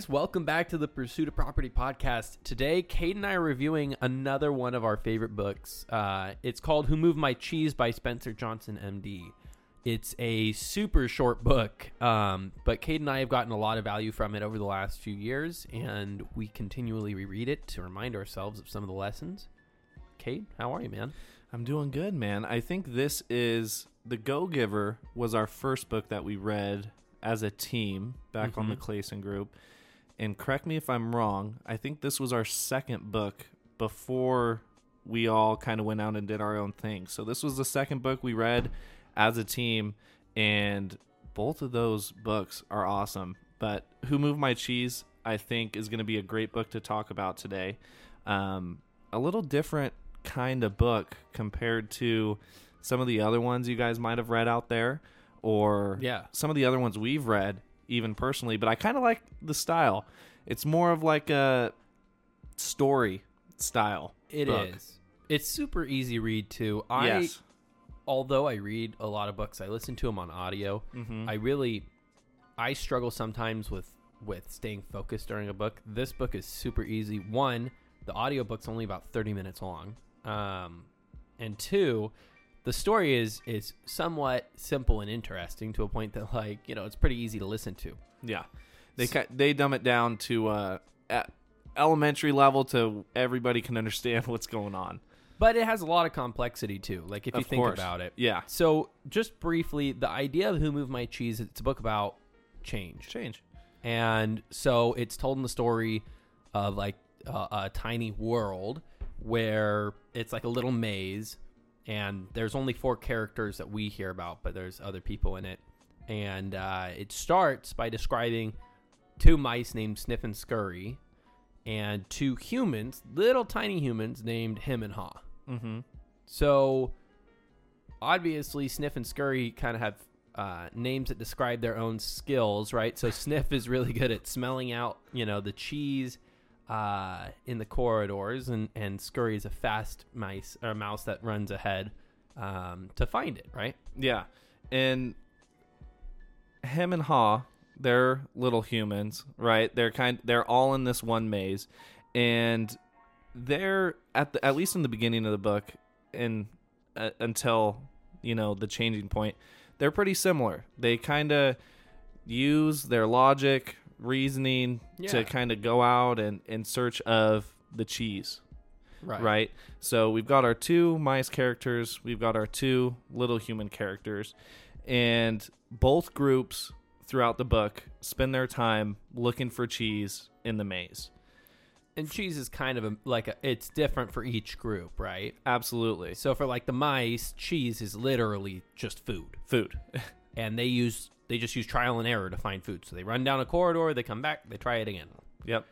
guys. Welcome back to the Pursuit of Property podcast. Today, Kate and I are reviewing another one of our favorite books. Uh, it's called Who Moved My Cheese by Spencer Johnson, MD. It's a super short book, um, but Kate and I have gotten a lot of value from it over the last few years, and we continually reread it to remind ourselves of some of the lessons. Kate, how are you, man? I'm doing good, man. I think this is The Go Giver was our first book that we read as a team back on the Mhm. Clayson group. And correct me if I'm wrong, I think this was our second book before we all kind of went out and did our own thing. So this was the second book we read as a team and both of those books are awesome. But Who Moved My Cheese I think is going to be a great book to talk about today. Um, a little different kind of book compared to some of the other ones you guys might have read out there or Yeah. some of the other ones we've read even personally but i kind of like the style it's more of like a story style It is. book. It's super easy read too. I, yes although I read a lot of books, I listen to them on audio. mm-hmm. I really I struggle sometimes with with staying focused during a book. This book is super easy. One, the audiobook's only about 30 minutes long. Um and two, the story is is somewhat simple and interesting to a point that like, you know, it's pretty easy to listen to. yeah they ki- they dumb it down to uh elementary level to everybody can understand what's going on But it has a lot of complexity too. Like if you Of think course. about it. yeah So, just briefly, the idea of Who Moved My Cheese, it's a book about change. change And so it's told in the story of like a, a tiny world where it's like a little maze and there's only four characters that we hear about, but there's other people in it. And uh, it starts by describing two mice named Sniff and Scurry and two humans, little tiny humans named Hem and Haw. mm-hmm So obviously, Sniff and Scurry kind of have uh, names that describe their own skills, right? So Sniff is really good at smelling out, you know, the cheese uh, in the corridors, and and Scurry is a fast mice or mouse that runs ahead um, to find it, right? Yeah, and Hem and Haw, they're little humans, right? They're kind. They're all in this one maze, and they're at the at least in the beginning of the book, and uh, until you know the changing point, they're pretty similar. They kind of use their logic, reasoning Yeah. to kind of go out and in search of the cheese right. So we've got our two mice characters, we've got our two little human characters, and both groups throughout the book spend their time looking for cheese in the maze. And cheese is kind of a, like a, it's different for each group, right? Absolutely. So for like the mice, cheese is literally just food. Food. and they use they just use trial and error to find food. So they run down a corridor, they come back, they try it again. yep.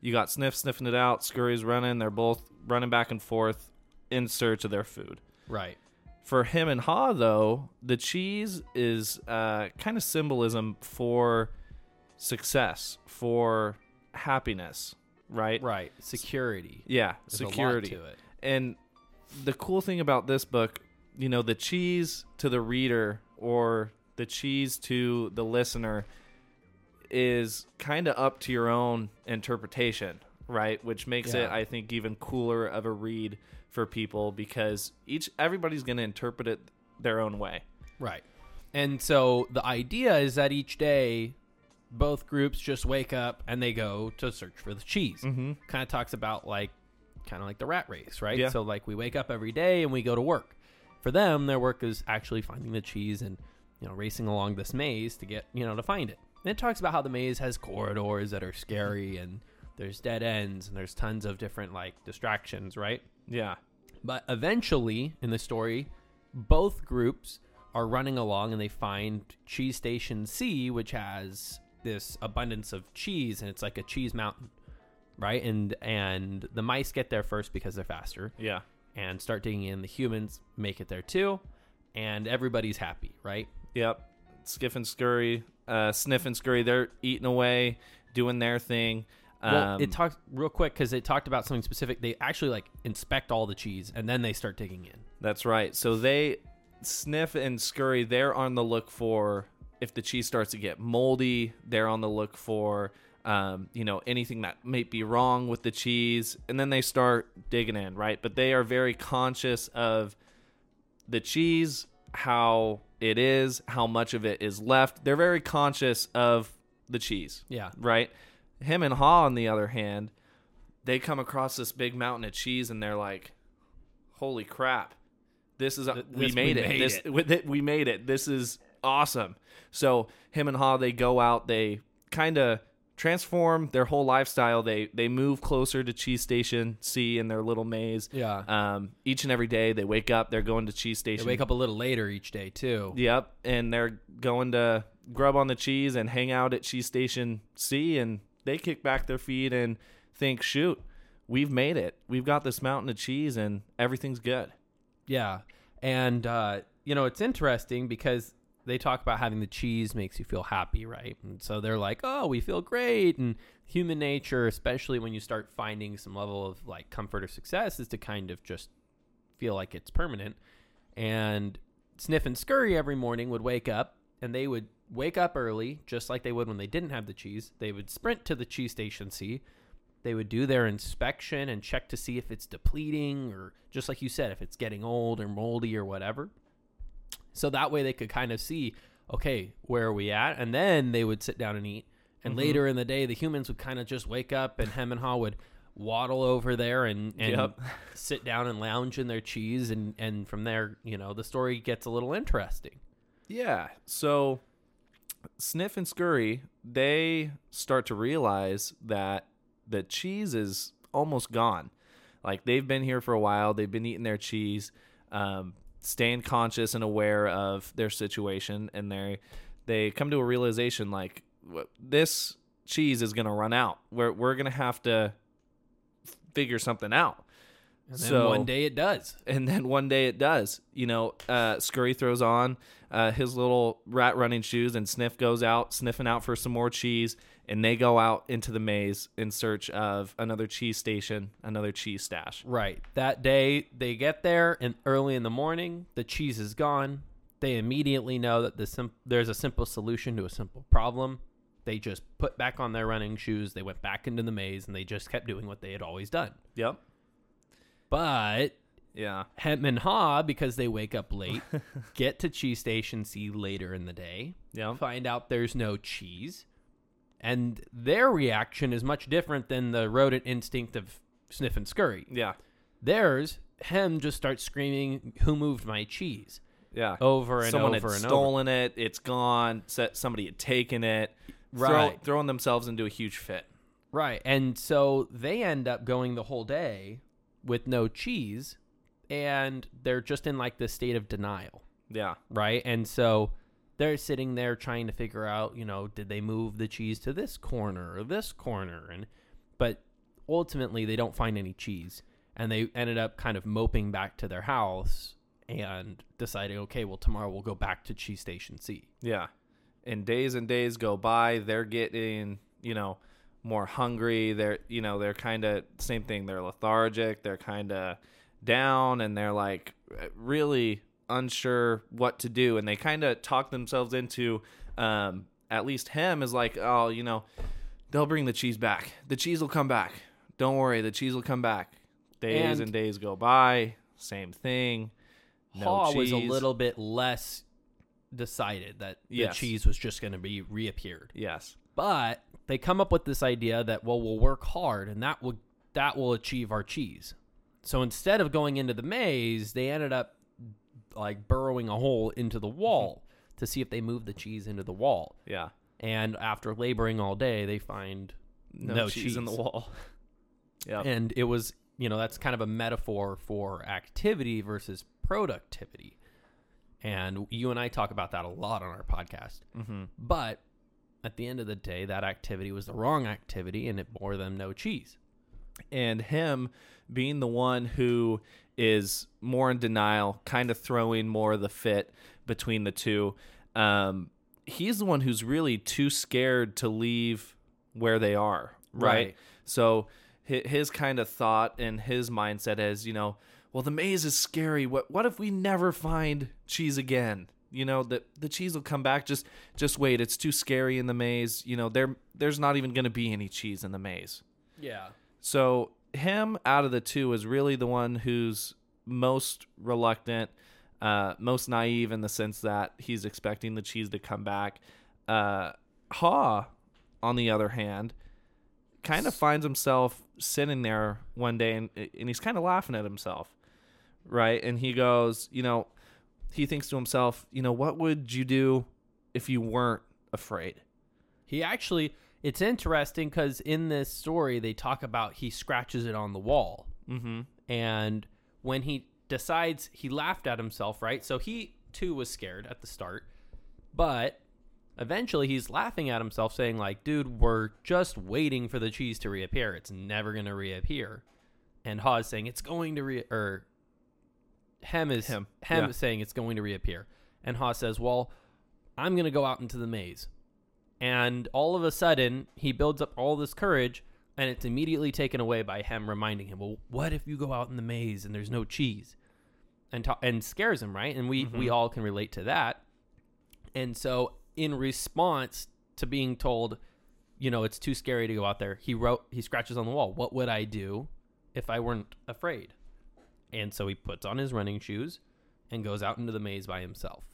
You got Sniff sniffing it out, Scurry's running, they're both running back and forth in search of their food. Right. For Hem and Haw, though, the cheese is uh, kind of symbolism for success, for happiness, right? Right. Security. Yeah, There's security. to it. And the cool thing about this book, you know, the cheese to the reader or the cheese to the listener is kind of up to your own interpretation, right? Which makes it, I think, even cooler of a read for people because each everybody's going to interpret it their own way. Right. And so the idea is that each day both groups just wake up and they go to search for the cheese. Mm-hmm. Kind of talks about like kind of like the rat race, right? Yeah. So like we wake up every day and we go to work. For them, their work is actually finding the cheese and you know racing along this maze to get you know to find it. And it talks about how the maze has corridors that are scary and there's dead ends and there's tons of different like distractions, right? Yeah. But eventually, in the story, both groups are running along and they find Cheese Station C, which has this abundance of cheese, and it's like a cheese mountain, right? And and the mice get there first because they're faster Yeah. and start digging in. The humans make it there too, and everybody's happy, right? Yep. Skiff and Scurry, uh, Sniff and Scurry, they're eating away, doing their thing. Well, Um, it talks real quick because it talked about something specific. They actually like inspect all the cheese and then they start digging in. That's right. So they sniff and scurry. They're on the look for if the cheese starts to get moldy. They're on the look for um, you know, anything that might be wrong with the cheese, and then they start digging in, right? But they are very conscious of the cheese, how it is, how much of it is left. They're very conscious of the cheese, Yeah. right? Hem and Haw, on the other hand, they come across this big mountain of cheese and they're like, "Holy crap! This is Th- we made we it. made this it." with it, we made it. This is awesome." So Hem and Haw, they go out. They kind of transform their whole lifestyle. They they move closer to Cheese Station C in their little maze. Yeah. Um, each and every day they wake up. They're going to Cheese Station. They wake up a little later each day too. Yep, and they're going to grub on the cheese and hang out at Cheese Station C, and they kick back their feet and think, "Shoot, we've made it. We've got this mountain of cheese, and everything's good." Yeah. And uh, you know, it's interesting because they talk about having the cheese makes you feel happy, right? And so they're like, "Oh, we feel great." And human nature, especially when you start finding some level of like comfort or success is to kind of just feel like it's permanent. And Sniff and Scurry every morning would wake up and they would wake up early just like they would when they didn't have the cheese. They would sprint to the cheese station C. They would do their inspection and check to see if it's depleting or just like you said, if it's getting old or moldy or whatever. So that way they could kind of see, okay, where are we at? And then they would sit down and eat. And Mhm. later in the day, the humans would kind of just wake up and Hem and Haw would waddle over there and, and Yep. sit down and lounge in their cheese. And, and from there, you know, the story gets a little interesting. Yeah. So Sniff and Scurry, they start to realize that the cheese is almost gone. Like they've been here for a while, they've been eating their cheese, um, staying conscious and aware of their situation, and they they come to a realization like this cheese is gonna run out. We're we're gonna have to figure something out. And then So- one day it does. and then one day it does. You know, uh, Scurry throws on uh, his little rat running shoes, and Sniff goes out sniffing out for some more cheese, and they go out into the maze in search of another cheese station, another cheese stash. Right. That day, they get there, and early in the morning, the cheese is gone. They immediately know that the sim- there's a simple solution to a simple problem. They just put back on their running shoes. They went back into the maze, and they just kept doing what they had always done. Yep. But Yeah. Hem and Haw, because they wake up late, get to Cheese Station C later in the day, Yep. find out there's no cheese, and their reaction is much different than the rodent instinct of Sniff and Scurry. Yeah. Theirs, Hem just starts screaming, "Who moved my cheese?" Yeah. over and Someone over had and over. stolen it. It's gone. Set somebody had taken it. Throw- Right. throwing themselves into a huge fit. Right, and so they end up going the whole day with no cheese, and they're just in like this state of denial. Yeah. right? And so they're sitting there trying to figure out, you know, did they move the cheese to this corner or this corner? And but ultimately they don't find any cheese, and they ended up kind of moping back to their house and deciding, okay, well tomorrow we'll go back to Cheese Station C. Yeah. And days and days go by. They're getting, you know, more hungry. They're, you know, they're kind of same thing. They're lethargic. They're kind of down, and they're like really unsure what to do. And they kind of talk themselves into, um, at least Hem is like, oh, you know, they'll bring the cheese back. The cheese will come back. Don't worry, the cheese will come back. Days And- and, days go by. Same thing. No Haw was a little bit less decided that the Yes. cheese was just going to be reappeared. Yes. But they come up with this idea that well we'll work hard and that will that will achieve our cheese. So instead of going into the maze, they ended up like burrowing a hole into the wall to see if they move the cheese into the wall. Yeah. And after laboring all day, they find No, no, cheese, in the wall. Yeah. And it was, you know, that's kind of a metaphor for activity versus productivity. And you and I talk about that a lot on our podcast. Mm-hmm. But at the end of the day, that activity was the wrong activity and it bore them no cheese. And Hem being the one who is more in denial, kind of throwing more of the fit between the two. Um, he's the one who's really too scared to leave where they are, right? Right. So hi- his kind of thought and his mindset is, you know, well, the maze is scary. What what if we never find cheese again? you know that the cheese will come back just just wait it's too scary in the maze you know there there's not even going to be any cheese in the maze Yeah. so Hem out of the two is really the one who's most reluctant, uh, most naive in the sense that he's expecting the cheese to come back. Uh, Haw, on the other hand, kind of finds himself sitting there one day and and he's kind of laughing at himself, right? And he goes, you know, he thinks to himself, you know, what would you do if you weren't afraid? He actually, it's interesting because in this story, they talk about he scratches it on the wall. Mm-hmm. And when he decides, he laughed at himself, right? So he too was scared at the start. But eventually he's laughing at himself, saying, like, dude, we're just waiting for the cheese to reappear. It's never going to reappear. And Haw is saying, it's going to re, or Hem is, Hem, Hem yeah. is saying it's going to reappear. And Haw says, well, I'm going to go out into the maze. And all of a sudden, he builds up all this courage, and it's immediately taken away by him reminding him, "Well, what if you go out in the maze and there's no cheese?" And ta- and scares him, right? And we we mm-hmm. all can relate to that. And so, in response to being told, you know, it's too scary to go out there, he wrote, he scratches on the wall, "What would I do if I weren't afraid?" And so he puts on his running shoes and goes out into the maze by himself.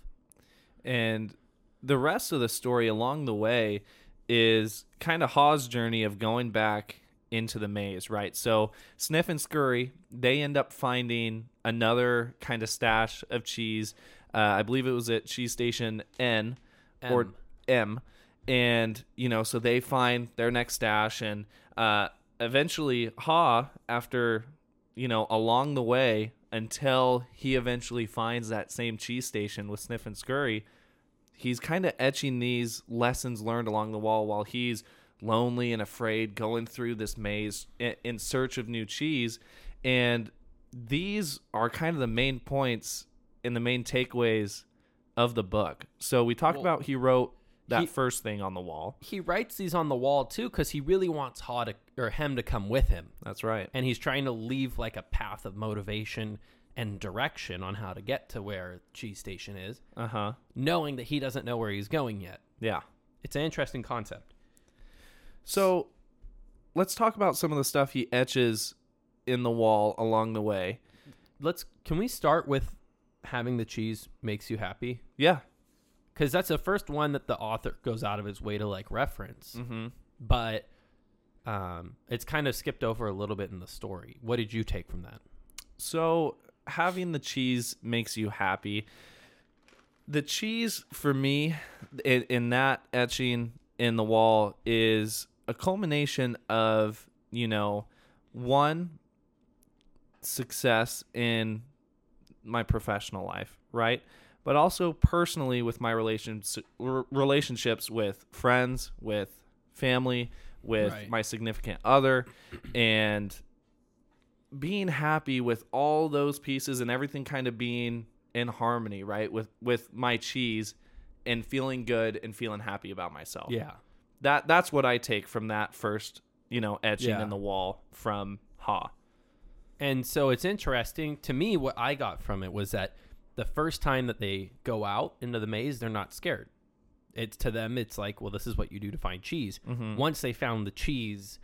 And the rest of the story along the way is kind of Haw's journey of going back into the maze, right? So Sniff and Scurry, they end up finding another kind of stash of cheese. Uh, I believe it was at Cheese Station N or M. M. And, you know, so they find their next stash. And uh, eventually, Haw, after, you know, along the way, until he eventually finds that same cheese station with Sniff and Scurry, he's kind of etching these lessons learned along the wall while he's lonely and afraid going through this maze in, in search of new cheese. And these are kind of the main points and the main takeaways of the book. So we talked Well, about he wrote that he- first thing on the wall. He writes these on the wall too because he really wants Haw to or Hem to come with him. that's right. And he's trying to leave like a path of motivation and direction on how to get to where Cheese Station is, uh-huh knowing that he doesn't know where he's going yet. yeah It's an interesting concept. So let's talk about some of the stuff he etches in the wall along the way. Let's can we start with having the cheese makes you happy? Yeah. Because that's the first one that the author goes out of his way to like reference, Mm-hmm. but um, it's kind of skipped over a little bit in the story. What did you take from that? So having the cheese makes you happy. The cheese for me in, in that etching in the wall is a culmination of, you know, one success in my professional life, right? But also personally with my relations r- relationships with friends, with family, with Right. my significant other and being happy with all those pieces and everything kind of being in harmony, right? With with my cheese and feeling good and feeling happy about myself. Yeah. That that's what I take from that first, you know, etching Yeah. in the wall from Haw. And so it's interesting to me. What I got from it was that the first time that they go out into the maze, they're not scared. It's to them, it's like, well, this is what you do to find cheese. Mm-hmm. Once they found the cheese,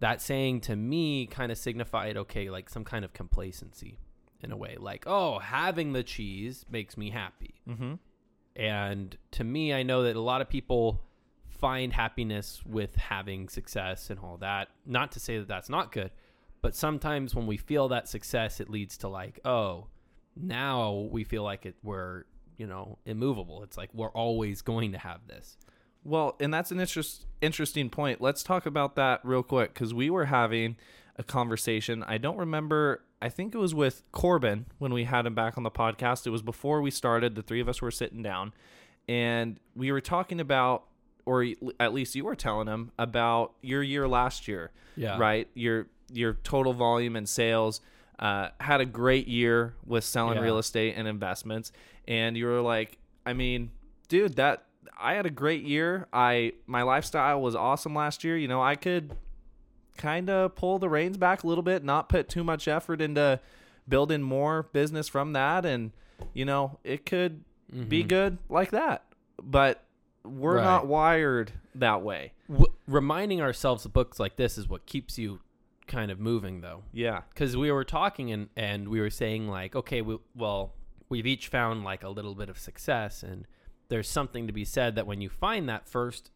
that saying to me kind of signified, okay, like some kind of complacency in a way. Like, oh, having the cheese makes me happy. Mm-hmm. And to me, I know that a lot of people find happiness with having success and all that. Not to say that that's not good, but sometimes when we feel that success, it leads to like, oh, now we feel like it we're you know immovable. It's like we're always going to have this. Well, and that's an interest, interesting point. Let's talk about that real quick because we were having a conversation. I don't remember. I think it was with Corbin when we had him back on the podcast. It was before we started. The three of us were sitting down, and we were talking about, or at least you were telling him about your year last year. Yeah. Right. Your your total volume and sales. Uh, had a great year with selling Yeah. real estate and investments, and you were like, I mean, dude, that I had a great year. I my lifestyle was awesome last year. You know, I could kind of pull the reins back a little bit, not put too much effort into building more business from that and you know, it could be mm-hmm. good like that. But we're Right. not wired that way. W- reminding ourselves of books like this is what keeps you kind of moving, though. Yeah. because we were talking and and we were saying like okay we, well we've each found like a little bit of success and there's something to be said that when you find that first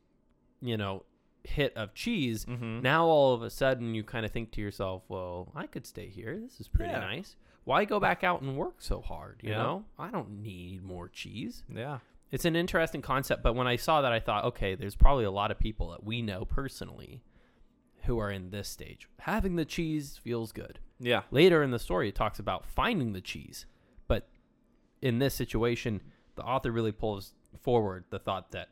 you know hit of cheese Mhm. now all of a sudden you kind of think to yourself well i could stay here this is pretty Yeah. nice why go back out and work so hard you Yeah. know i don't need more cheese Yeah. it's an interesting concept but when i saw that i thought okay there's probably a lot of people that we know personally who are in this stage having the cheese feels good Yeah. Later in the story, it talks about finding the cheese. But in this situation, the author really pulls forward the thought that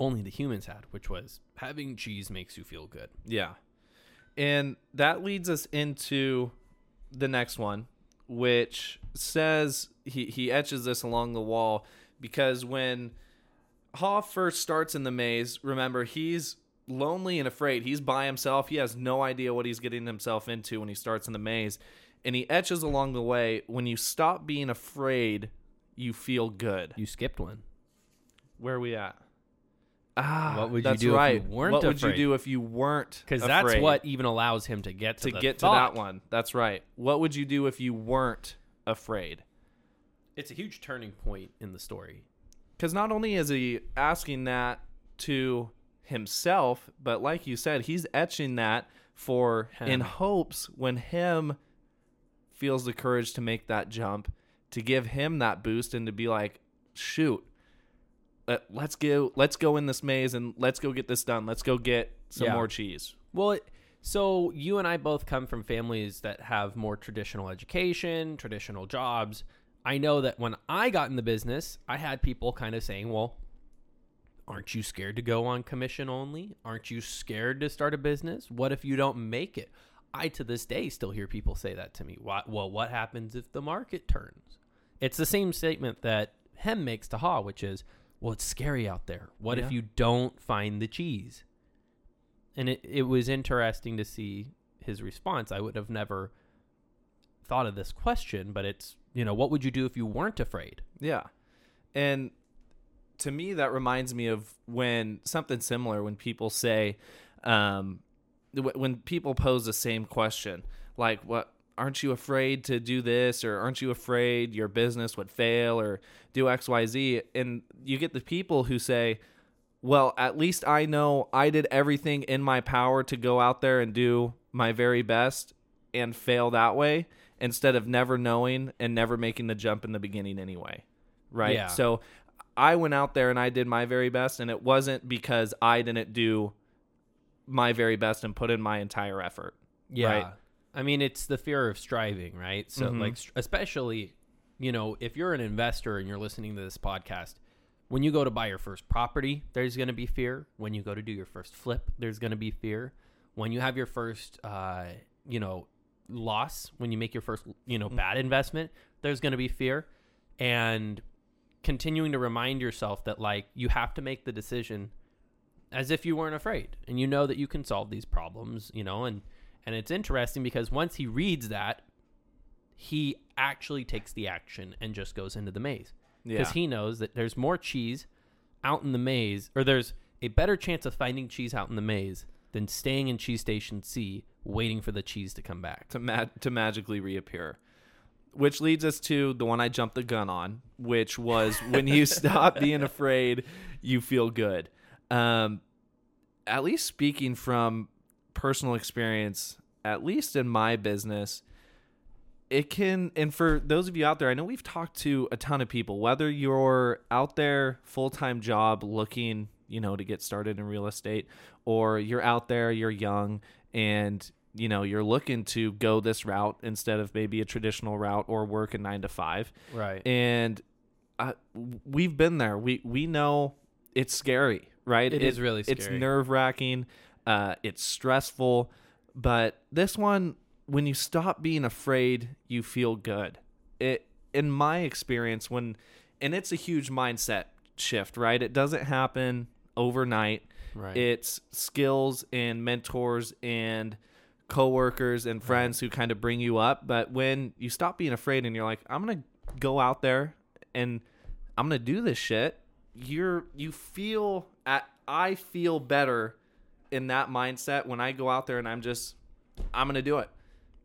only the humans had, which was having cheese makes you feel good. Yeah. And that leads us into the next one, which says he, he etches this along the wall because when Haw first starts in the maze, remember, he's lonely and afraid. He's by himself. He has no idea what he's getting himself into when he starts in the maze. And he etches along the way when you stop being afraid, you feel good. You skipped one. Where are we at? Ah, What would you that's do if you right. weren't what would you do if you weren't? Because that's afraid? what even allows him to get to, to the get thought. to that one. That's right. What would you do if you weren't afraid? It's a huge turning point in the story. Because not only is he asking that to himself, but like you said, he's etching that for in hopes when Hem feels the courage to make that jump, to give him that boost and to be like, shoot, let, let's go, let's go in this maze and let's go get this done. Let's go get some Yeah. more cheese. Well, it, so you and I both come from families that have more traditional education, traditional jobs. I know that when I got in the business, I had people kind of saying, "Well, aren't you scared to go on commission only? Aren't you scared to start a business? What if you don't make it?" I to this day still hear people say that to me. What well, what happens if the market turns? It's the same statement that Hem makes to Haw, which is, "Well, it's scary out there. What Yeah. if you don't find the cheese?" and it, it was interesting to see his response. I would have never thought of this question, but it's you know what would you do if you weren't afraid? Yeah. And to me, that reminds me of when something similar when people say, um, when people pose the same question, like, what, aren't you afraid to do this? Or aren't you afraid your business would fail or do XYZ? And you get the people who say, well, at least I know I did everything in my power to go out there and do my very best and fail that way instead of never knowing and never making the jump in the beginning anyway. Right? Yeah. So I went out there and I did my very best and it wasn't because I didn't do my very best and put in my entire effort. Right. I mean, it's the fear of striving, right? So, Mhm. like, especially, you know, if you're an investor and you're listening to this podcast, when you go to buy your first property, there's going to be fear. When you go to do your first flip, there's going to be fear. When you have your first, uh, you know, loss, when you make your first, you know, bad investment, there's going to be fear. And continuing to remind yourself that, like, you have to make the decision as if you weren't afraid and you know that you can solve these problems, you know, and and it's interesting because once he reads that, he actually takes the action and just goes into the maze. Yeah. Because he knows that there's more cheese out in the maze, or there's a better chance of finding cheese out in the maze than staying in Cheese Station C waiting for the cheese to come back. to ma- to magically reappear. Which leads us to the one I jumped the gun on, which was when you stop being afraid, you feel good. Um, at least speaking from personal experience, at least in my business, it can. And for those of you out there, I know we've talked to a ton of people. Whether you're out there full time job looking, you know, to get started in real estate, or you're out there, you're young, and you know you're looking to go this route instead of maybe a traditional route or work a nine to five Right. and uh, we've been there we we know it's scary right It is really scary. it's nerve-wracking uh it's stressful but this one when you stop being afraid you feel good it in my experience when and it's a huge mindset shift right it doesn't happen overnight right. it's skills and mentors and coworkers and friends who kind of bring you up. But when you stop being afraid and you're like, I'm gonna go out there and I'm gonna do this shit. You're you feel at I feel better in that mindset when I go out there and I'm just I'm gonna do it.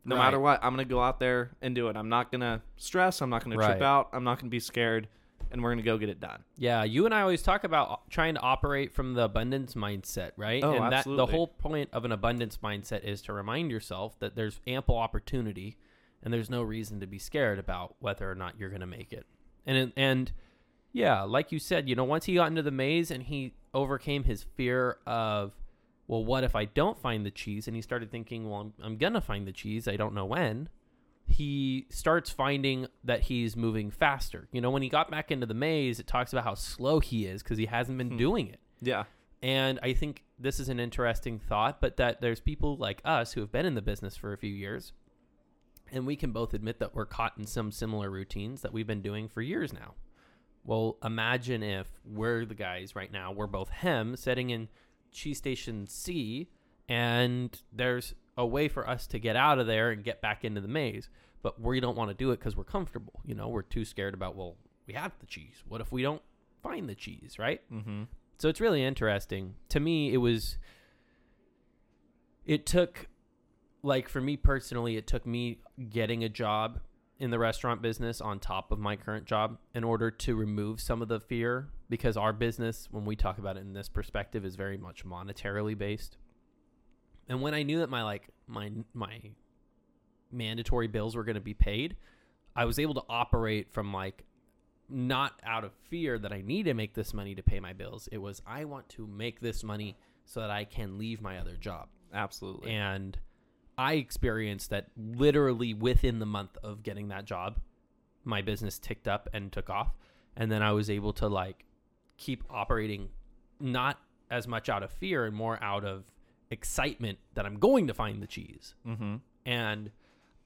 No Right. matter what, I'm gonna go out there and do it. I'm not gonna stress. I'm not gonna Right. trip out. I'm not gonna be scared, and we're gonna go get it done. Yeah, you and I always talk about trying to operate from the abundance mindset, right? Oh, and that absolutely. the whole point of an abundance mindset is to remind yourself that there's ample opportunity and there's no reason to be scared about whether or not you're going to make it. And and yeah, like you said, you know, once he got into the maze and he overcame his fear of well, what if I don't find the cheese? And he started thinking, well, I'm, I'm going to find the cheese. I don't know when he starts finding that he's moving faster. You know, when he got back into the maze, it talks about how slow he is because he hasn't been Hmm. doing it. Yeah. And I think this is an interesting thought, but that there's people like us who have been in the business for a few years, and we can both admit that we're caught in some similar routines that we've been doing for years now. Well, imagine if we're the guys right now, we're both him setting in cheese station C, and there's a way for us to get out of there and get back into the maze, but we don't want to do it because we're comfortable. You know, we're too scared about, well, we have the cheese. What if we don't find the cheese, right? Mm-hmm. So it's really interesting. To me, it was. It took, like, for me personally, it took me getting a job in the restaurant business on top of my current job in order to remove some of the fear because our business, when we talk about it in this perspective, is very much monetarily based. And when I knew that my, like, my, my mandatory bills were going to be paid, I was able to operate from, like, not out of fear that I need to make this money to pay my bills. It was I want to make this money so that I can leave my other job. Absolutely. And I experienced that literally within the month of getting that job, my business ticked up and took off. And then I was able to like keep operating not as much out of fear and more out of excitement that I'm going to find the cheese. mm-hmm. And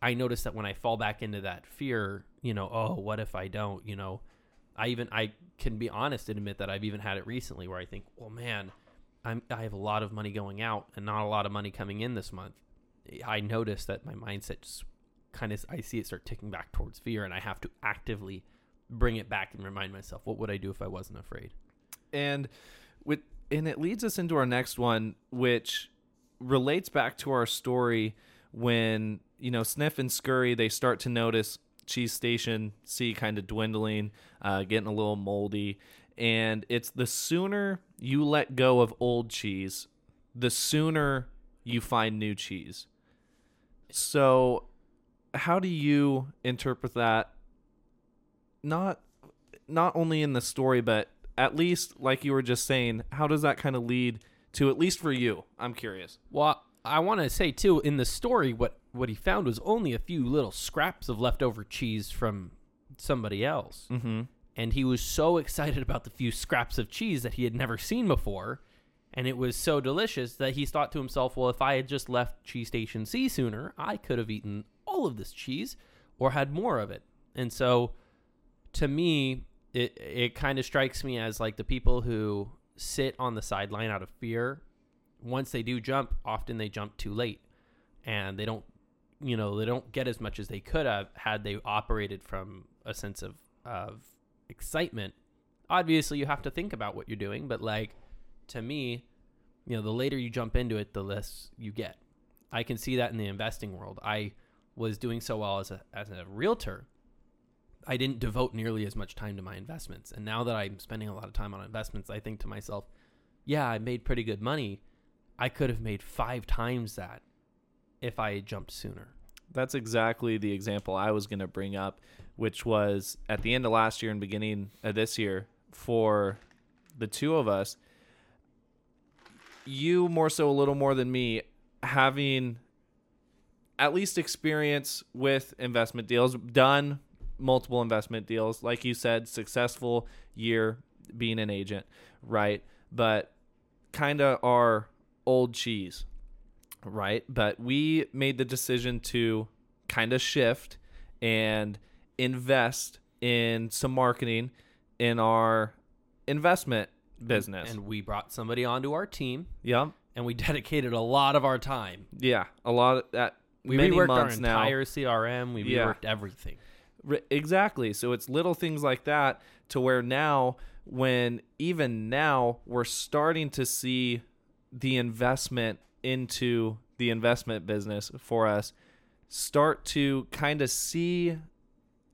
I notice that when I fall back into that fear, you know, oh, what if I don't? You know, I even I can be honest and admit that I've even had it recently where I think, well, man, I'm I have a lot of money going out and not a lot of money coming in this month. I notice that my mindset just kind of I see it start ticking back towards fear, and I have to actively bring it back and remind myself, what would I do if I wasn't afraid? and with and it leads us into our next one which relates back to our story when you know sniff and scurry they start to notice cheese station c kind of dwindling uh, getting a little moldy. And it's the sooner you let go of old cheese the sooner you find new cheese. So how do you interpret that not not only in the story but at least like you were just saying how does that kind of lead to at least for you i'm curious. Well, I want to say too in the story, what what he found was only a few little scraps of leftover cheese from somebody else, mm-hmm. And he was so excited about the few scraps of cheese that he had never seen before, and it was so delicious that he thought to himself, "Well, if I had just left Cheese Station C sooner, I could have eaten all of this cheese or had more of it." And so, to me, it it kind of strikes me as like the people who sit on the sideline out of fear once they do jump, often they jump too late, and they don't, you know, they don't get as much as they could have had they operated from a sense of of excitement. Obviously, you have to think about what you're doing, but like to me, you know, the later you jump into it, the less you get. I can see that in the investing world. I was doing so well as a as a realtor. I didn't devote nearly as much time to my investments. And now that I'm spending a lot of time on investments, I think to myself, yeah, I made pretty good money. I could have made five times that if I jumped sooner. that's exactly the example i was going to bring up which was at the end of last year and beginning of this year for the two of us you more so a little more than me having at least experience with investment deals done multiple investment deals like you said successful year being an agent right but kind of our old cheese right but we made the decision to kind of shift and invest in some marketing in our investment business And we brought somebody onto our team Yeah. and we dedicated a lot of our time. yeah a lot of that We reworked our now entire CRM. We Yeah. reworked everything. Exactly. So it's little things like that to where now when even now we're starting to see the investment into the investment business for us start to kind of see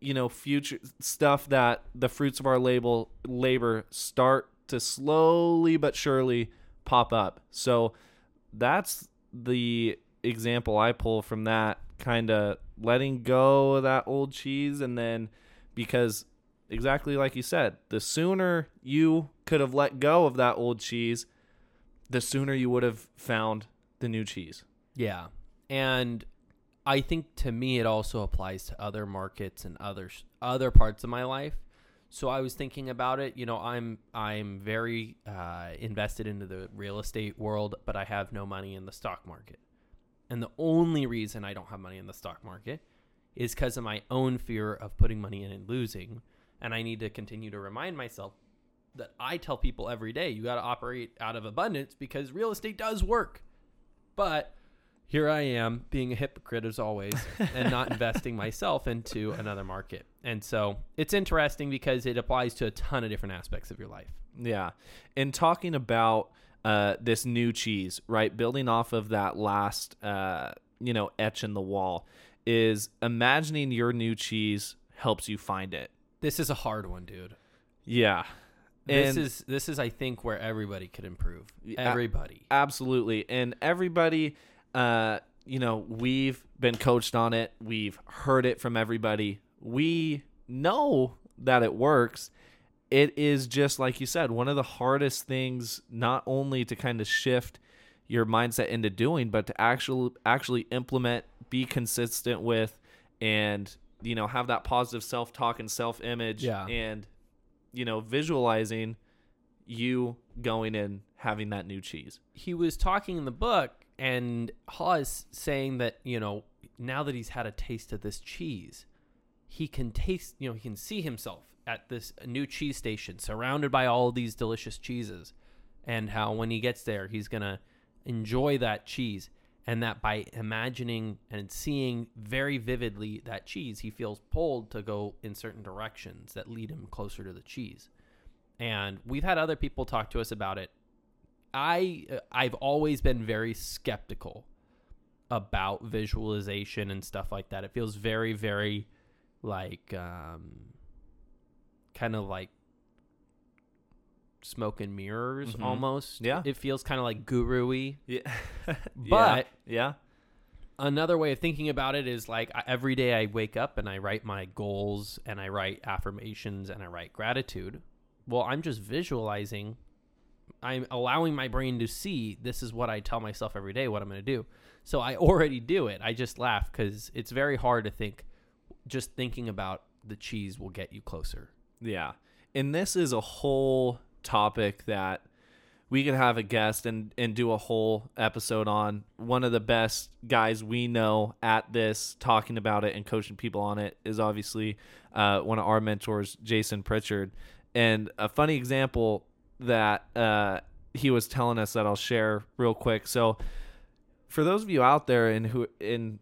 you know future stuff that the fruits of our label labor start to slowly but surely pop up so that's the example i pull from that kind of letting go of that old cheese and then because exactly like you said the sooner you could have let go of that old cheese the sooner you would have found the new cheese Yeah. And I think to me it also applies to other markets and other other parts of my life. So I was thinking about it, you know, I'm I'm very uh, invested into the real estate world, but I have no money in the stock market. And the only reason I don't have money in the stock market is because of my own fear of putting money in and losing. And I need to continue to remind myself that I tell people every day, you got to operate out of abundance because real estate does work. But here I am being a hypocrite as always and not investing myself into another market. And so it's interesting because it applies to a ton of different aspects of your life. Yeah. And talking about uh, this new cheese, right? Building off of that last, uh, you know, etch in the wall is imagining your new cheese helps you find it. This is a hard one, dude. Yeah. This is this is I think where everybody could improve. Everybody. Absolutely. And everybody, uh, you know, we've been coached on it. We've heard it from everybody. We know that it works. It is just like you said, one of the hardest things not only to kind of shift your mindset into doing, but to actually actually implement, be consistent with and you know, have that positive self-talk and self-image Yeah. and you know, visualizing you going and having that new cheese. he was talking in the book and Haw's saying that, you know, now that he's had a taste of this cheese, he can taste, you know, he can see himself at this new cheese station surrounded by all these delicious cheeses and how when he gets there, he's going to enjoy that cheese and that by imagining and seeing very vividly that cheese, he feels pulled to go in certain directions that lead him closer to the cheese. And we've had other people talk to us about it I I've always been very skeptical about visualization and stuff like that. It feels very very like um kind of like smoke and mirrors Mhm. almost. Yeah. It feels kind of like guru-y. Yeah. But- yeah. Another way of thinking about it is like every day I wake up and I write my goals and I write affirmations and I write gratitude. Well, I'm just visualizing. I'm allowing my brain to see this is what I tell myself every day what I'm going to do. So I already do it. I just laugh because it's very hard to think. Just thinking about the cheese will get you closer. Yeah. And this is a whole topic that we could have a guest and, and do a whole episode on. One of the best guys we know at this, talking about it and coaching people on it, is obviously uh, one of our mentors, Jason Pritchard. And a funny example that uh, he was telling us that I'll share real quick. So, for those of you out there and who in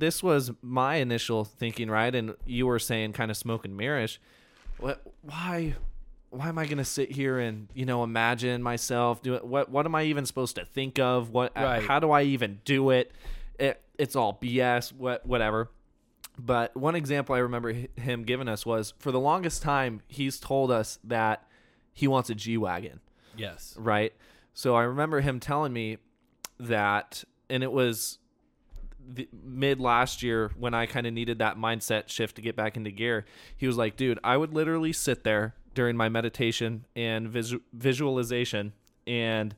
this was my initial thinking, right? And you were saying kind of smoke and mirrorish. What? Why? Why am I going to sit here and you know imagine myself doing what? What am I even supposed to think of? What? Right. How do I even do it? it it's all BS. What? Whatever. But one example I remember him giving us was for the longest time he's told us that he wants a G wagon Yes. right? So I remember him telling me that, and it was the, mid last year when I kind of needed that mindset shift to get back into gear. He was like, dude, I would literally sit there during my meditation and visu- visualization, and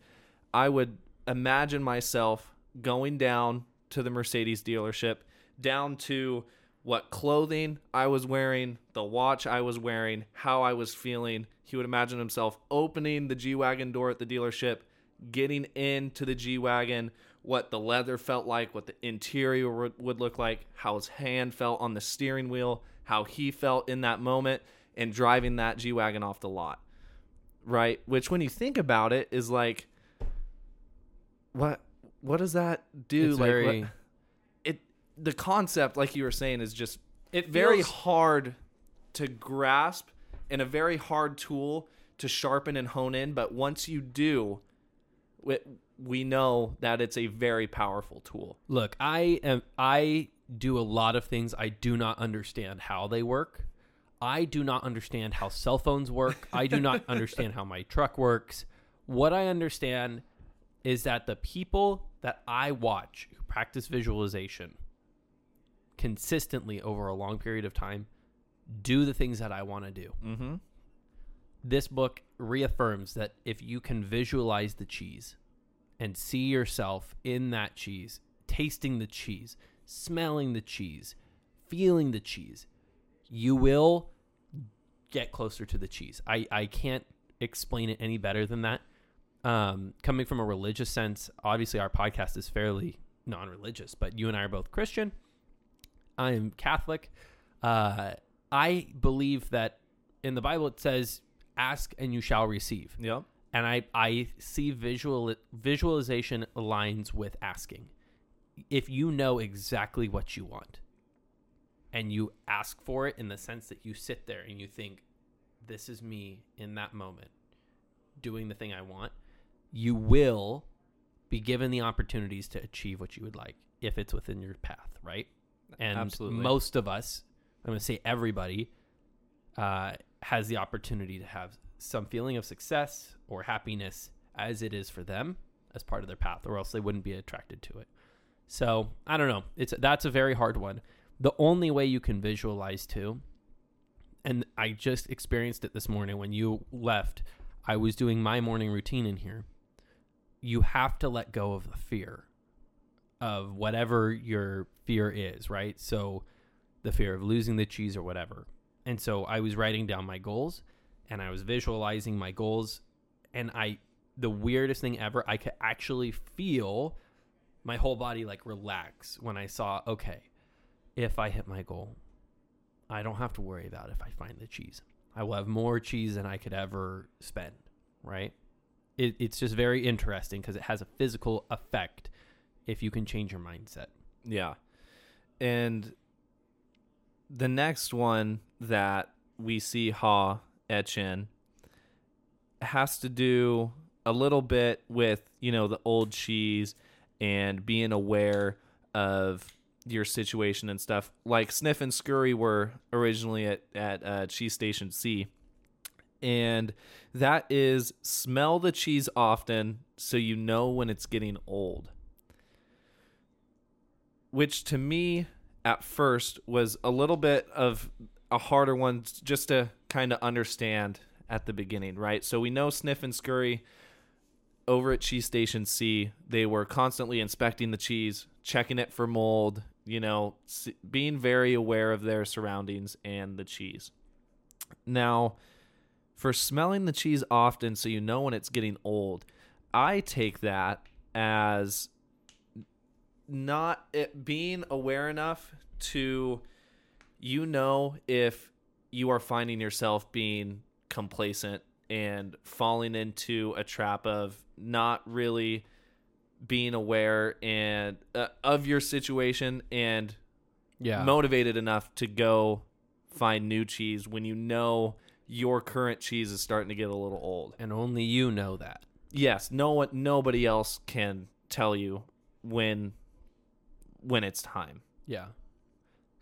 I would imagine myself going down to the Mercedes dealership, down to what clothing I was wearing, the watch I was wearing, how I was feeling. He would imagine himself opening the G Wagon door at the dealership, getting into the G Wagon, what the leather felt like, what the interior would- look like, how his hand felt on the steering wheel, how he felt in that moment, and driving that G Wagon off the lot. Right? Which, when you think about it, is like, what? What does that do? It's like, very- what, it the concept, like you were saying, is just It very feels- hard to grasp and a very hard tool to sharpen and hone in. But once you do, we, know that it's a very powerful tool. Look, I am I do a lot of things I do not understand how they work. I do not understand how cell phones work. I do not understand how my truck works. What I understand is that the people that I watch who practice visualization consistently over a long period of time do the things that I want to do. Mm-hmm. This book reaffirms that if you can visualize the cheese and see yourself in that cheese, tasting the cheese, smelling the cheese, feeling the cheese, you will get closer to the cheese. I, I can't explain it any better than that. Um, coming from a religious sense, obviously our podcast is fairly non religious, but you and I are both Christian. I am Catholic. Uh, I believe that in the Bible it says, ask and you shall receive Yep. And I I see visual visualization aligns with asking. If you know exactly what you want and you ask for it in the sense that you sit there and you think this is me in that moment doing the thing I want, you will be given the opportunities to achieve what you would like if it's within your path, right? And Absolutely. most of us, I'm going to say everybody, uh, has the opportunity to have some feeling of success or happiness as it is for them as part of their path, or else they wouldn't be attracted to it. So I don't know. It's that's a very hard one. The only way you can visualize too, and I just experienced it this morning when you left. I was doing my morning routine in here. You have to let go of the fear of whatever your fear is, right? So the fear of losing the cheese or whatever. And so I was writing down my goals and I was visualizing my goals and I the weirdest thing ever, I could actually feel my whole body like relax when I saw, okay, if I hit my goal, I don't have to worry about if I find the cheese. I will have more cheese than I could ever spend, right? It, it's just very interesting because it has a physical effect if you can change your mindset. Yeah. And the next one that we see Haw etch in has to do a little bit with, you know, the old cheese and being aware of your situation and stuff. Like Sniff and Scurry were originally at, at uh, Cheese Station C. And that is smell the cheese often so you know when it's getting old which to me at first was a little bit of a harder one just to kind of understand at the beginning, right? So we know Sniff and Scurry over at Cheese Station C, they were constantly inspecting the cheese, checking it for mold, you know, being very aware of their surroundings and the cheese. Now, for smelling the cheese often so you know when it's getting old, I take that as not it being aware enough to you know if you are finding yourself being complacent and falling into a trap of not really being aware and uh, of your situation and Yeah. motivated enough to go find new cheese when you know your current cheese is starting to get a little old. and only you know that. Yes, no one nobody else can tell you when when it's time. Yeah.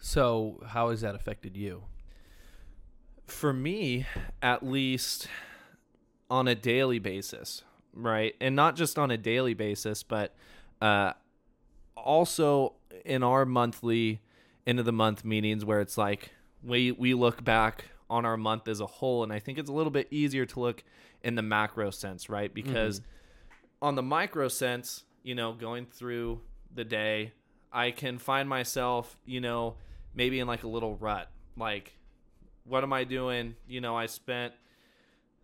So, how has that affected you? For me, at least on a daily basis, right? And not just on a daily basis, but uh also in our monthly end of the month meetings where it's like we we look back on our month as a whole and I think it's a little bit easier to look in the macro sense, right? Because on the micro sense, you know, going through the day, I can find myself, you know, maybe in like a little rut. Like what am I doing? You know, I spent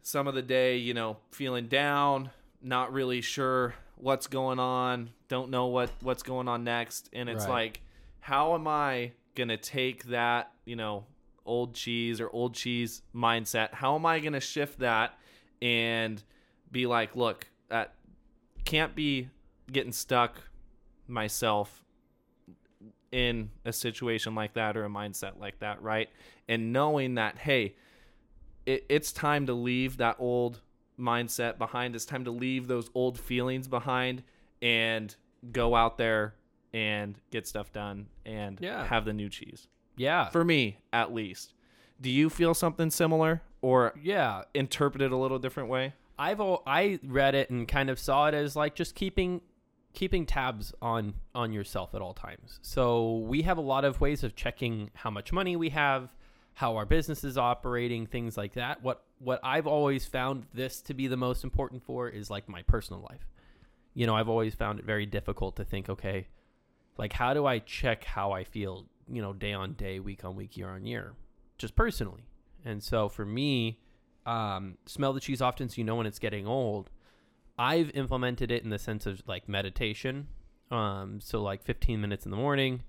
some of the day, you know, feeling down, not really sure what's going on, don't know what what's going on next, and it's Right. like how am I going to take that, you know, old cheese or old cheese mindset? How am I going to shift that and be like, look, that can't be getting stuck myself in a situation like that or a mindset like that, right? And knowing that, hey, it, it's time to leave that old mindset behind. It's time to leave those old feelings behind and go out there and get stuff done and Yeah. have the new cheese. Yeah. For me, at least. Do you feel something similar or yeah. interpret it a little different way? I've I read it and kind of saw it as like just keeping keeping tabs on on yourself at all times. So we have a lot of ways of checking how much money we have, how our business is operating, things like that. What what I've always found this to be the most important for is like my personal life. You know, I've always found it very difficult to think, okay, like how do I check how I feel, you know, day on day, week on week, year on year, just personally. And so for me, um, smell the cheese often so you know when it's getting old. I've implemented it in the sense of like meditation. Um, so like 15 minutes in the morning.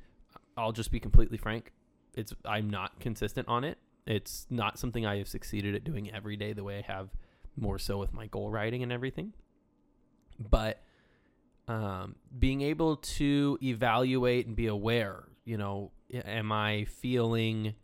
I'll just be completely frank. It's I'm not consistent on it. It's not something I have succeeded at doing every day the way I have more so with my goal writing and everything. But um, being able to evaluate and be aware, you know, am I feeling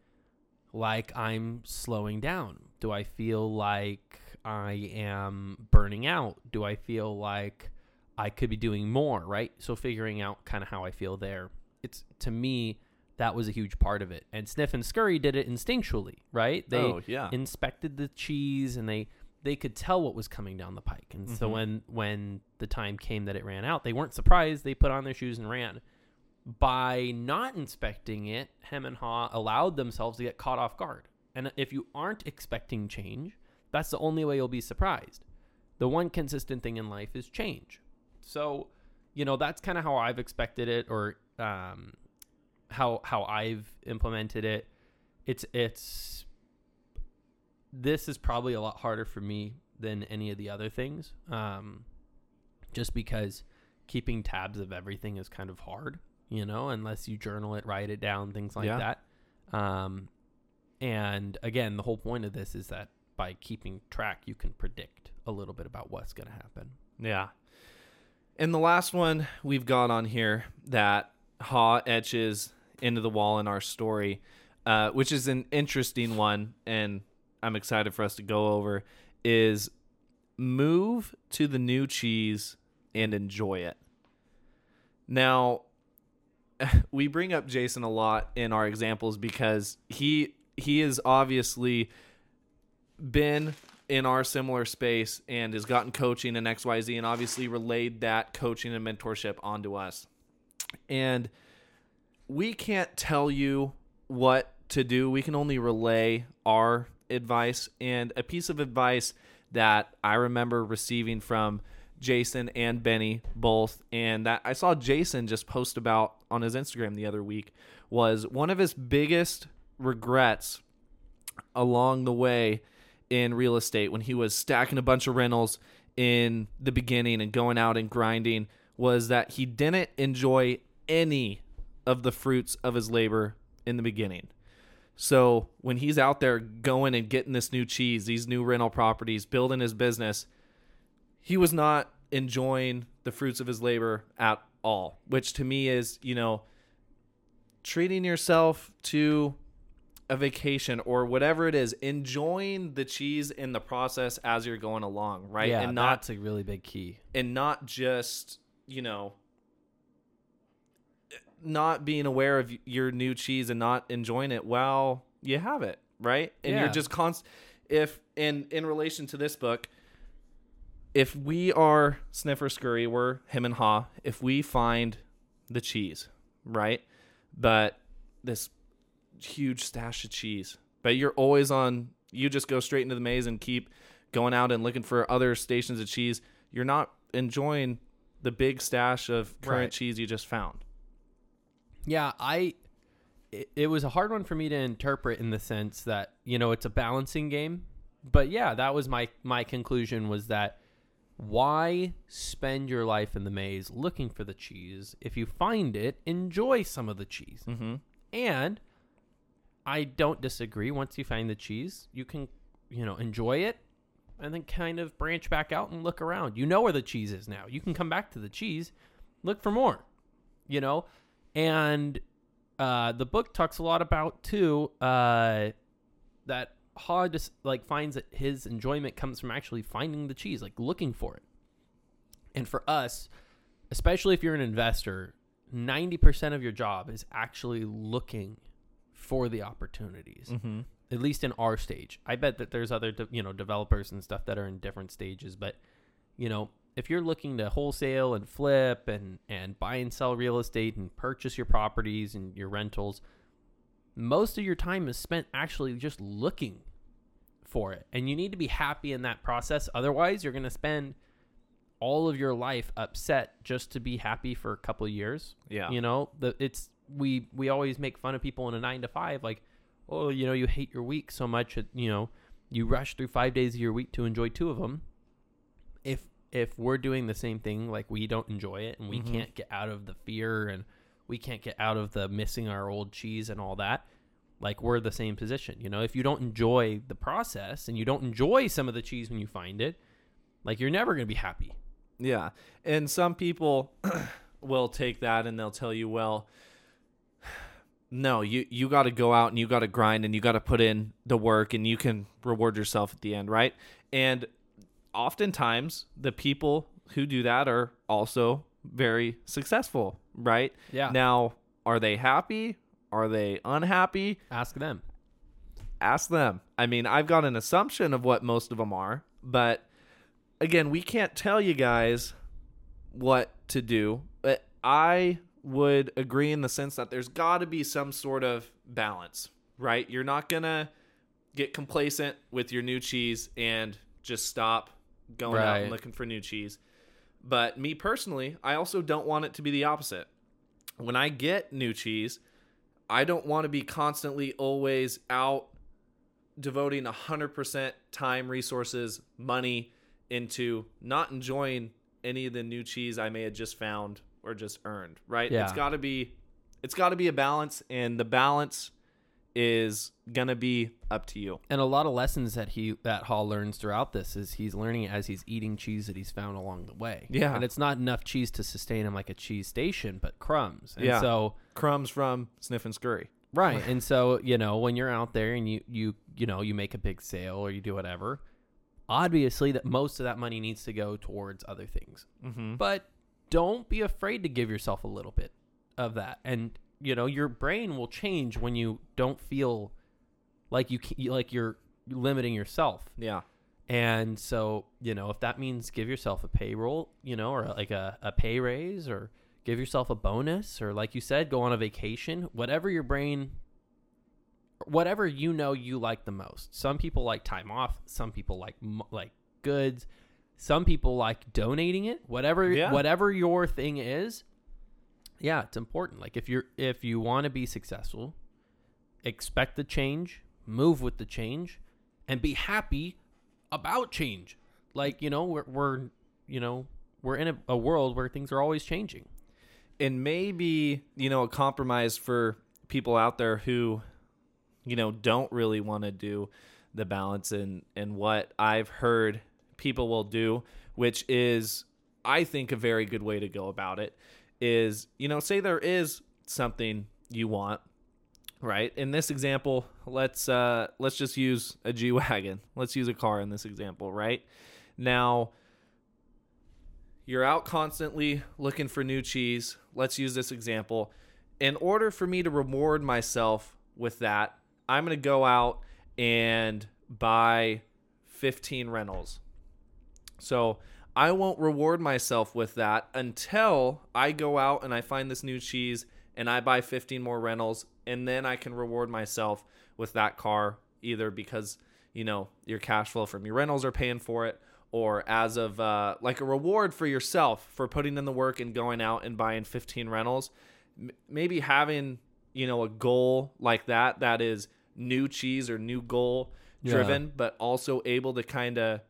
like I'm slowing down? Do I feel like I am burning out? Do I feel like I could be doing more, right? So figuring out kind of how I feel there. It's to me that was a huge part of it. And Sniff and Scurry did it instinctually, right? They oh, yeah. inspected the cheese and they they could tell what was coming down the pike. And so Mhm. when when the time came that it ran out, they weren't surprised. They put on their shoes and ran. By not inspecting it, Hem and Haw allowed themselves to get caught off guard. And if you aren't expecting change, that's the only way you'll be surprised. The one consistent thing in life is change. So, you know, that's kind of how I've expected it or um, how how I've implemented it. It's it's this is probably a lot harder for me than any of the other things. Um, just because keeping tabs of everything is kind of hard, you know, unless you journal it, write it down, things like Yeah. that. Um, and again, the whole point of this is that by keeping track, you can predict a little bit about what's going to happen. Yeah. And the last one we've got on here that Haw etches into the wall in our story, uh, which is an interesting one, and I'm excited for us to go over, is move to the new cheese and enjoy it. Now, we bring up Jason a lot in our examples because he he is obviously been in our similar space and has gotten coaching in XYZ and obviously relayed that coaching and mentorship onto us. And we can't tell you what to do. We can only relay our advice. And a piece of advice that I remember receiving from Jason and Benny both, and that I saw Jason just post about on his Instagram the other week, was one of his biggest regrets along the way in real estate when he was stacking a bunch of rentals in the beginning and going out and grinding was that he didn't enjoy any of the fruits of his labor in the beginning. So when he's out there going and getting this new cheese, these new rental properties, building his business, he was not enjoying the fruits of his labor at all, which to me is, you know, treating yourself to a vacation or whatever it is, enjoying the cheese in the process as you're going along, right? Yeah, and not that's a really big key. and not just, you know, not being aware of your new cheese and not enjoying it while you have it, right? And you're just const if in in relation to this book, if we are sniffer scurry, we're Hem and Haw. If we find the cheese, right? But this huge stash of cheese, but you're always on. You just go straight into the maze and keep going out and looking for other stations of cheese. You're not enjoying the big stash of current Right. cheese you just found. Yeah, I. It, it was a hard one for me to interpret in the sense that you know it's a balancing game, but yeah, that was my my conclusion was that why spend your life in the maze looking for the cheese if you find it, enjoy some of the cheese, Mm-hmm. and I don't disagree. Once you find the cheese, you can you know enjoy it. And then kind of branch back out and look around. You know where the cheese is now. You can come back to the cheese, look for more. You know, and uh, the book talks a lot about too uh, that Haw just like finds that his enjoyment comes from actually finding the cheese, like looking for it. And for us, especially if you're an investor, 90% of your job is actually looking for the opportunities. Mm-hmm. At least in our stage. I bet that there's other, de- you know, developers and stuff that are in different stages, but you know, if you're looking to wholesale and flip and and buy and sell real estate and purchase your properties and your rentals, most of your time is spent actually just looking for it. And you need to be happy in that process. Otherwise, you're going to spend all of your life upset just to be happy for a couple of years. Yeah. You know, the it's we we always make fun of people in a 9 to 5 like, "Oh, you know, you hate your week so much, that, you know, you rush through 5 days of your week to enjoy two of them." If if we're doing the same thing like we don't enjoy it and we Mhm. can't get out of the fear and we can't get out of the missing our old cheese and all that like we're the same position you know if you don't enjoy the process and you don't enjoy some of the cheese when you find it like you're never going to be happy Yeah. And some people will take that and they'll tell you, well, no, you, you got to go out and you got to grind and you got to put in the work and you can reward yourself at the end, right? And oftentimes the people who do that are also very successful, right? yeah Now, are they happy? Are they unhappy? ask them ask them. I mean, I've got an assumption of what most of them are, but again, we can't tell you guys what to do. But I would agree in the sense that there's got to be some sort of balance, right? You're not going to get complacent with your new cheese and just stop going out and looking for new cheese. But me personally, I also don't want it to be the opposite. When I get new cheese, I don't want to be constantly always out devoting 100% time, resources, money into not enjoying any of the new cheese I may have just found or just earned, right? Yeah. It's got to be it's got to be a balance and the balance is going to be up to you. and a lot of lessons that he that Haw learns throughout this is he's learning as he's eating cheese that he's found along the way Yeah. and it's not enough cheese to sustain him like a cheese station but crumbs and Yeah. so Crumbs from Sniff and Scurry. Right. and so, you know, when you're out there and you you you know, you make a big sale or you do whatever, obviously that most of that money needs to go towards other things. Mm-hmm. But don't be afraid to give yourself a little bit of that. And you know, your brain will change when you don't feel like you like you're limiting yourself. Yeah. And so, you know, if that means give yourself a payroll, you know, or like a, a pay raise or give yourself a bonus or like you said, go on a vacation, whatever your brain whatever you know you like the most. Some people like time off, some people like like goods, some people like donating it, whatever Yeah. whatever your thing is. Yeah, it's important. Like if you're if you want to be successful, expect the change, move with the change, and be happy about change. Like, you know, we're, we're you know, we're in a, a world where things are always changing. and maybe you know a compromise for people out there who you know don't really want to do the balance and and what i've heard people will do which is i think a very good way to go about it is you know say there is something you want right in this example let's uh let's just use a g-wagon let's use a car in this example right now you're out constantly looking for new cheese. Let's use this example. In order for me to reward myself with that, I'm going to go out and buy 15 rentals. So I won't reward myself with that until I go out and I find this new cheese and I buy 15 more rentals. And then I can reward myself with that car either because, you know, your cash flow from your rentals are paying for it or as of uh, like a reward for yourself for putting in the work and going out and buying 15 rentals M- maybe having you know a goal like that that is new cheese or new goal driven but also able to kind of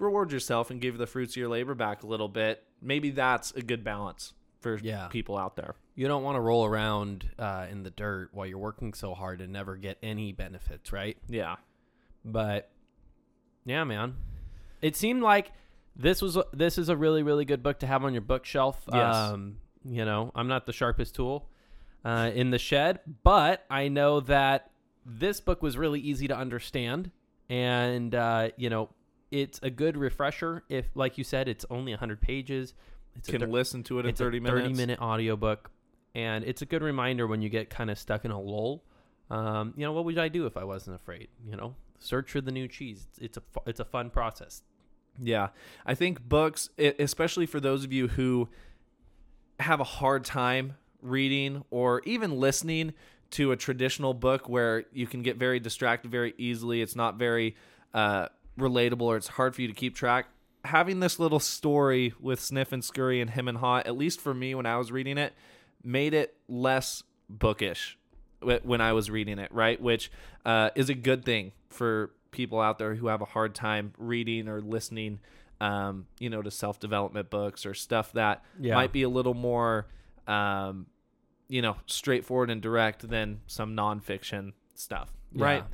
reward yourself and give the fruits of your labor back a little bit maybe that's a good balance for Yeah. people out there You don't want to roll around uh, in the dirt while you're working so hard and never get any benefits, right? yeah But yeah, man, it seemed like this was this is a really really good book to have on your bookshelf. Yes. Um, you know, I'm not the sharpest tool uh, in the shed, but I know that this book was really easy to understand, and uh, you know, it's a good refresher. If, like you said, it's only 100 pages. It's a Can thir- listen to it in it's 30 a minutes. 30 minute audiobook and it's a good reminder when you get kind of stuck in a lull um, you know what would i do if i wasn't afraid you know search for the new cheese it's, it's a it's a fun process Yeah. I think books, especially for those of you who have a hard time reading or even listening to a traditional book where you can get very distracted very easily, it's not very uh, relatable or it's hard for you to keep track. Having this little story with Sniff and Scurry and Hem and Haw, at least for me when I was reading it, made it less bookish when I was reading it, right? Which uh, is a good thing for people out there who have a hard time reading or listening, um, you know, to self development books or stuff that Yeah. might be a little more, um, you know, straightforward and direct than some nonfiction stuff, right?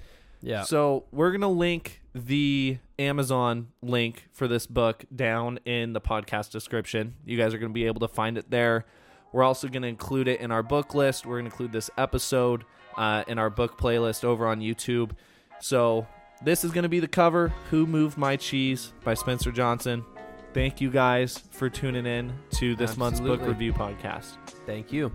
yeah So we're gonna link the Amazon link for this book down in the podcast description. You guys are gonna be able to find it there. We're also gonna include it in our book list. We're gonna include this episode uh, in our book playlist over on YouTube. So this is gonna be the cover. Who moved my cheese by Spencer Johnson. Thank you guys for tuning in to this month's book review podcast. thank you